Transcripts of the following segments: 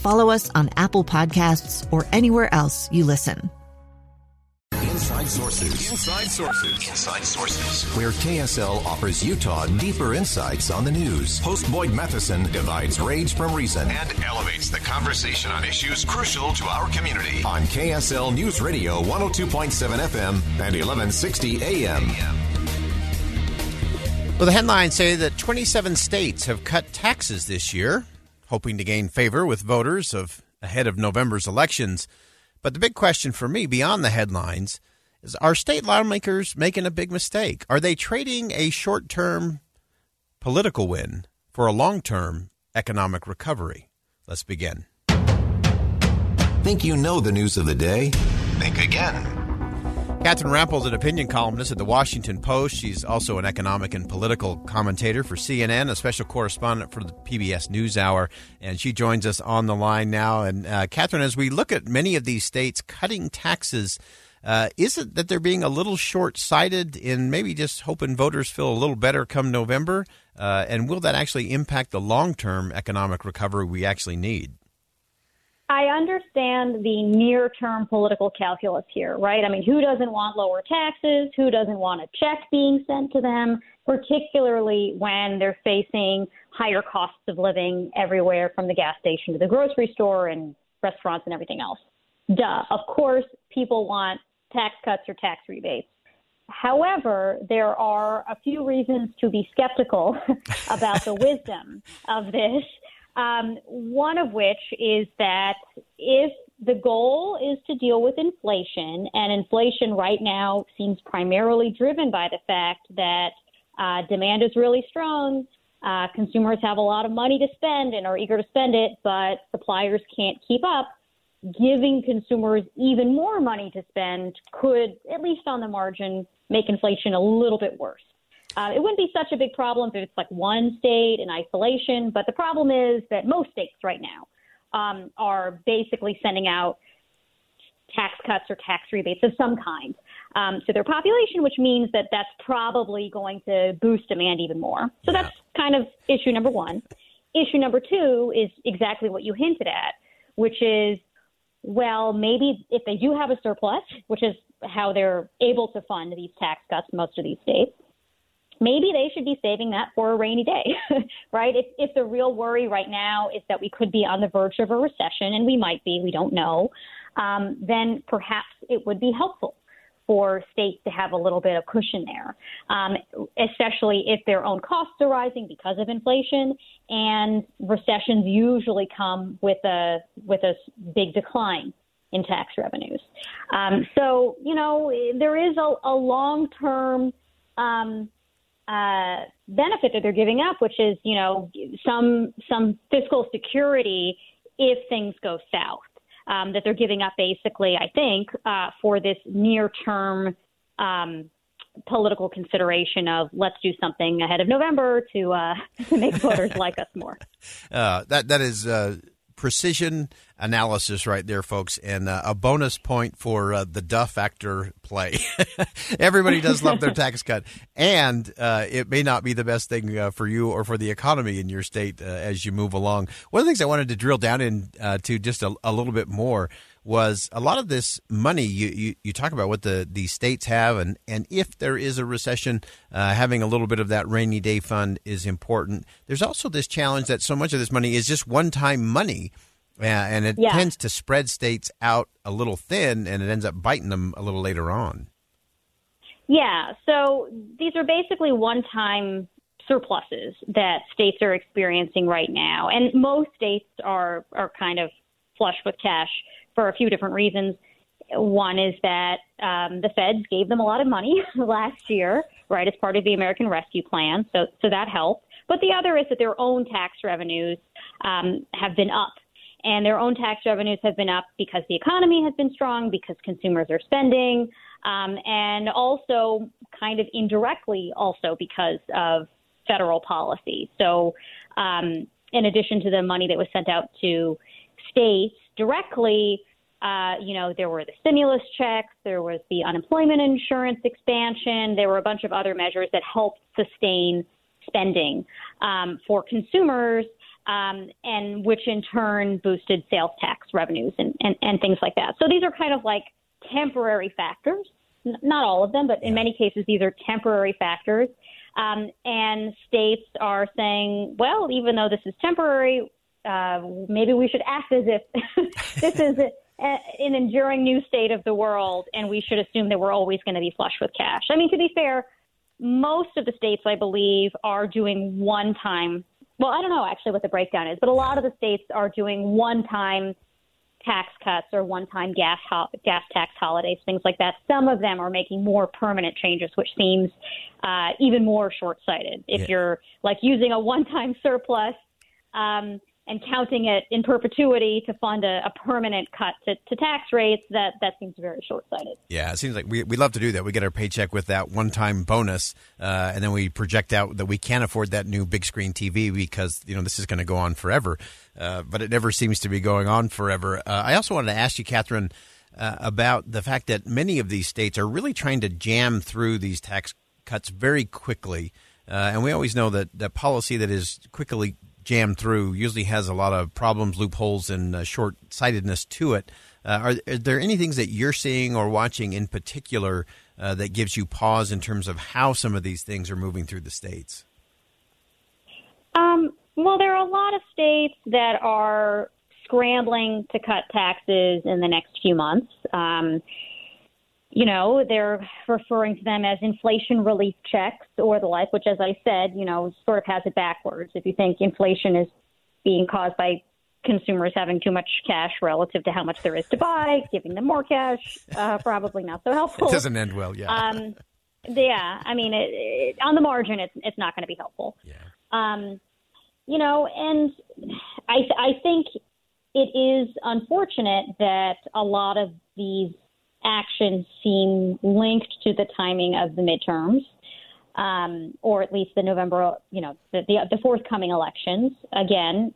follow us on Apple Podcasts, or anywhere else you listen. Inside Sources. Inside Sources. Inside Sources. Where KSL offers Utah deeper insights on the news. Host Boyd Matheson divides rage from reason and elevates the conversation on issues crucial to our community. On KSL News Radio 102.7 FM and 1160 AM. Well, the headlines say that 27 states have cut taxes this year, hoping to gain favor with voters of ahead of November's elections. But the big question for me, beyond the headlines, is are state lawmakers making a big mistake? Are they trading a short term political win for a long term economic recovery? Let's begin. Think you know the news of the day? Think again. Catherine is an opinion columnist at the Washington Post. She's also an economic and political commentator for CNN, a special correspondent for the PBS NewsHour, and she joins us on the line now. And uh, Catherine, as we look at many of these states cutting taxes, uh, is it that they're being a little short sighted in maybe just hoping voters feel a little better come November? Uh, and will that actually impact the long term economic recovery we actually need? I understand the near term political calculus here, right? I mean, who doesn't want lower taxes? Who doesn't want a check being sent to them, particularly when they're facing higher costs of living everywhere from the gas station to the grocery store and restaurants and everything else? Duh. Of course, people want tax cuts or tax rebates. However, there are a few reasons to be skeptical about the wisdom of this. Um, one of which is that if the goal is to deal with inflation, and inflation right now seems primarily driven by the fact that uh, demand is really strong, uh, consumers have a lot of money to spend and are eager to spend it, but suppliers can't keep up. Giving consumers even more money to spend could, at least on the margin, make inflation a little bit worse. Uh, it wouldn't be such a big problem if it's like one state in isolation, but the problem is that most states right now um, are basically sending out tax cuts or tax rebates of some kind um, to their population, which means that that's probably going to boost demand even more. So yeah. that's kind of issue number one. Issue number two is exactly what you hinted at, which is well, maybe if they do have a surplus, which is how they're able to fund these tax cuts, most of these states, maybe they should be saving that for a rainy day, right? If, if the real worry right now is that we could be on the verge of a recession, and we might be, we don't know, um, then perhaps it would be helpful for states to have a little bit of cushion there, um, especially if their own costs are rising because of inflation, and recessions usually come with a with a big decline in tax revenues. Um, so you know there is a, a long term um, uh, benefit that they're giving up, which is you know some some fiscal security if things go south. Um, that they're giving up basically, I think, uh, for this near term um, political consideration of let's do something ahead of November to uh, to make voters like us more. Uh, that that is uh, precision analysis right there, folks, and uh, a bonus point for uh, the Duff actor play. Everybody does love their tax cut, and uh, it may not be the best thing uh, for you or for the economy in your state uh, as you move along. One of the things I wanted to drill down into uh, just a, a, little bit more was a lot of this money you, you, you, talk about what the, the states have, and, and if there is a recession, uh, having a little bit of that rainy day fund is important. There's also this challenge that so much of this money is just one time money yeah, and it yeah. tends to spread states out a little thin, and it ends up biting them a little later on. Yeah, so these are basically one time surpluses that states are experiencing right now. And most states are, are kind of flush with cash for a few different reasons. One is that um, the feds gave them a lot of money last year, right, as part of the American Rescue Plan. So, so that helped. But the other is that their own tax revenues um, have been up. And their own tax revenues have been up because the economy has been strong, because consumers are spending, um, and also kind of indirectly also because of federal policy. So, um, in addition to the money that was sent out to states directly, uh, you know, there were the stimulus checks, there was the unemployment insurance expansion, there were a bunch of other measures that helped sustain spending um, for consumers, um, and which in turn boosted sales tax revenues and, and, and things like that. So these are kind of like temporary factors. N- not all of them, but in many cases, these are temporary factors. Um, and states are saying, well, even though this is temporary, uh, maybe we should act as if this is a, a, an enduring new state of the world, and we should assume that we're always going to be flush with cash. I mean, to be fair, most of the states, I believe, are doing one time. Well, I don't know actually what the breakdown is, but a lot of the states are doing one time tax cuts or one-time gas ho- gas tax holidays, things like that. Some of them are making more permanent changes, which seems uh, even more short-sighted. If Yeah. you're like using a one-time surplus um, and counting it in perpetuity to fund a, a permanent cut to, to tax rates, that that seems very short-sighted. Yeah, it seems like we, we love to do that. We get our paycheck with that one time bonus, uh, and then we project out that we can't afford that new big screen TV because you know this is going to go on forever. Uh, but it never seems to be going on forever. Uh, I also wanted to ask you, Catherine, uh, about the fact that many of these states are really trying to jam through these tax cuts very quickly, uh, and we always know that that policy that is quickly jammed through usually has a lot of problems, loopholes, and uh, short sightedness to it. Uh, are, are there any things that you're seeing or watching in particular uh, that gives you pause in terms of how some of these things are moving through the states? Um, well, there are a lot of states that are scrambling to cut taxes in the next few months. Um, you know, they're referring to them as inflation relief checks or the like, which, as I said, you know, sort of has it backwards. If you think inflation is being caused by consumers having too much cash relative to how much there is to buy, giving them more cash, uh, probably not so helpful. It doesn't end well, yeah. Um, yeah, I mean, it, it, on the margin, it's it's not going to be helpful. yeah. Um, you know, and I I think it is unfortunate that a lot of these actions seem linked to the timing of the midterms, um, or at least the November, you know, the, the the forthcoming elections. Again,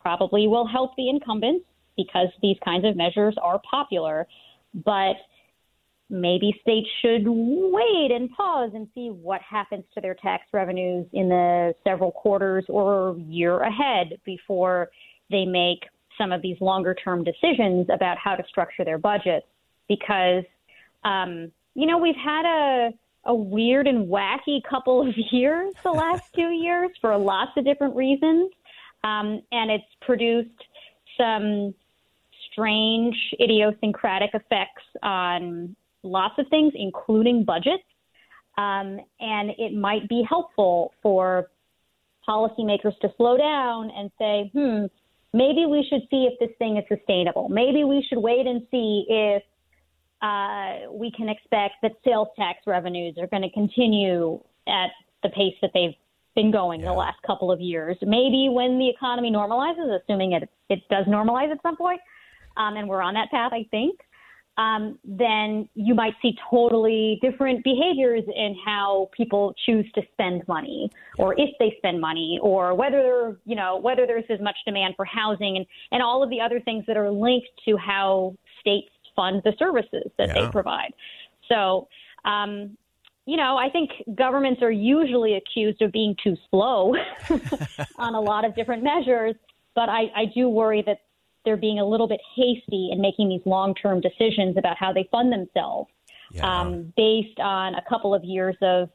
probably will help the incumbents because these kinds of measures are popular, but maybe states should wait and pause and see what happens to their tax revenues in the several quarters or year ahead before they make some of these longer term decisions about how to structure their budgets because um, you know we've had a a weird and wacky couple of years the last two years for lots of different reasons um, and it's produced some strange idiosyncratic effects on lots of things, including budgets. Um, and it might be helpful for policymakers to slow down and say, hmm, maybe we should see if this thing is sustainable. Maybe we should wait and see if uh, we can expect that sales tax revenues are going to continue at the pace that they've been going the last couple of years. Maybe when the economy normalizes, assuming it it does normalize at some point, um, and we're on that path, I think, um, then you might see totally different behaviors in how people choose to spend money, or if they spend money, or whether you know whether there's as much demand for housing and and all of the other things that are linked to how states fund the services that Yeah. they provide. So. Um, you know, I think governments are usually accused of being too slow on a lot of different measures, but I, I do worry that they're being a little bit hasty in making these long term decisions about how they fund themselves Yeah. um, based on a couple of years of,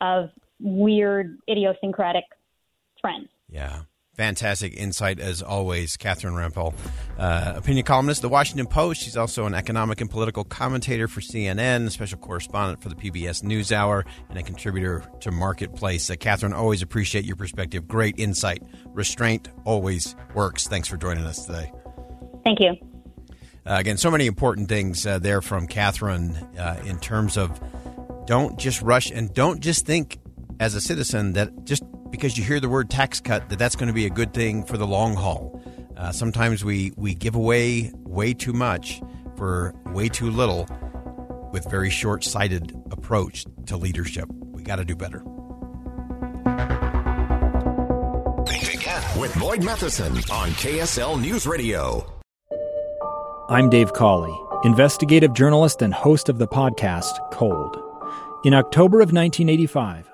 of weird idiosyncratic trends. Yeah. Fantastic insight as always, Catherine Rampell, uh, opinion columnist, The Washington Post. She's also an economic and political commentator for CNN, special correspondent for the PBS NewsHour, and a contributor to Marketplace. Uh, Catherine, always appreciate your perspective. Great insight. Restraint always works. Thanks for joining us today. Thank you. Uh, again, so many important things uh, there from Catherine uh, in terms of don't just rush and don't just think as a citizen that just because you hear the word tax cut that that's going to be a good thing for the long haul. Uh, sometimes we, we give away way too much for way too little with very short sighted approach to leadership. We got to do better. Think again with Boyd Matheson on KSL News Radio. I'm Dave Cawley, investigative journalist and host of the podcast Cold. In October of 1985,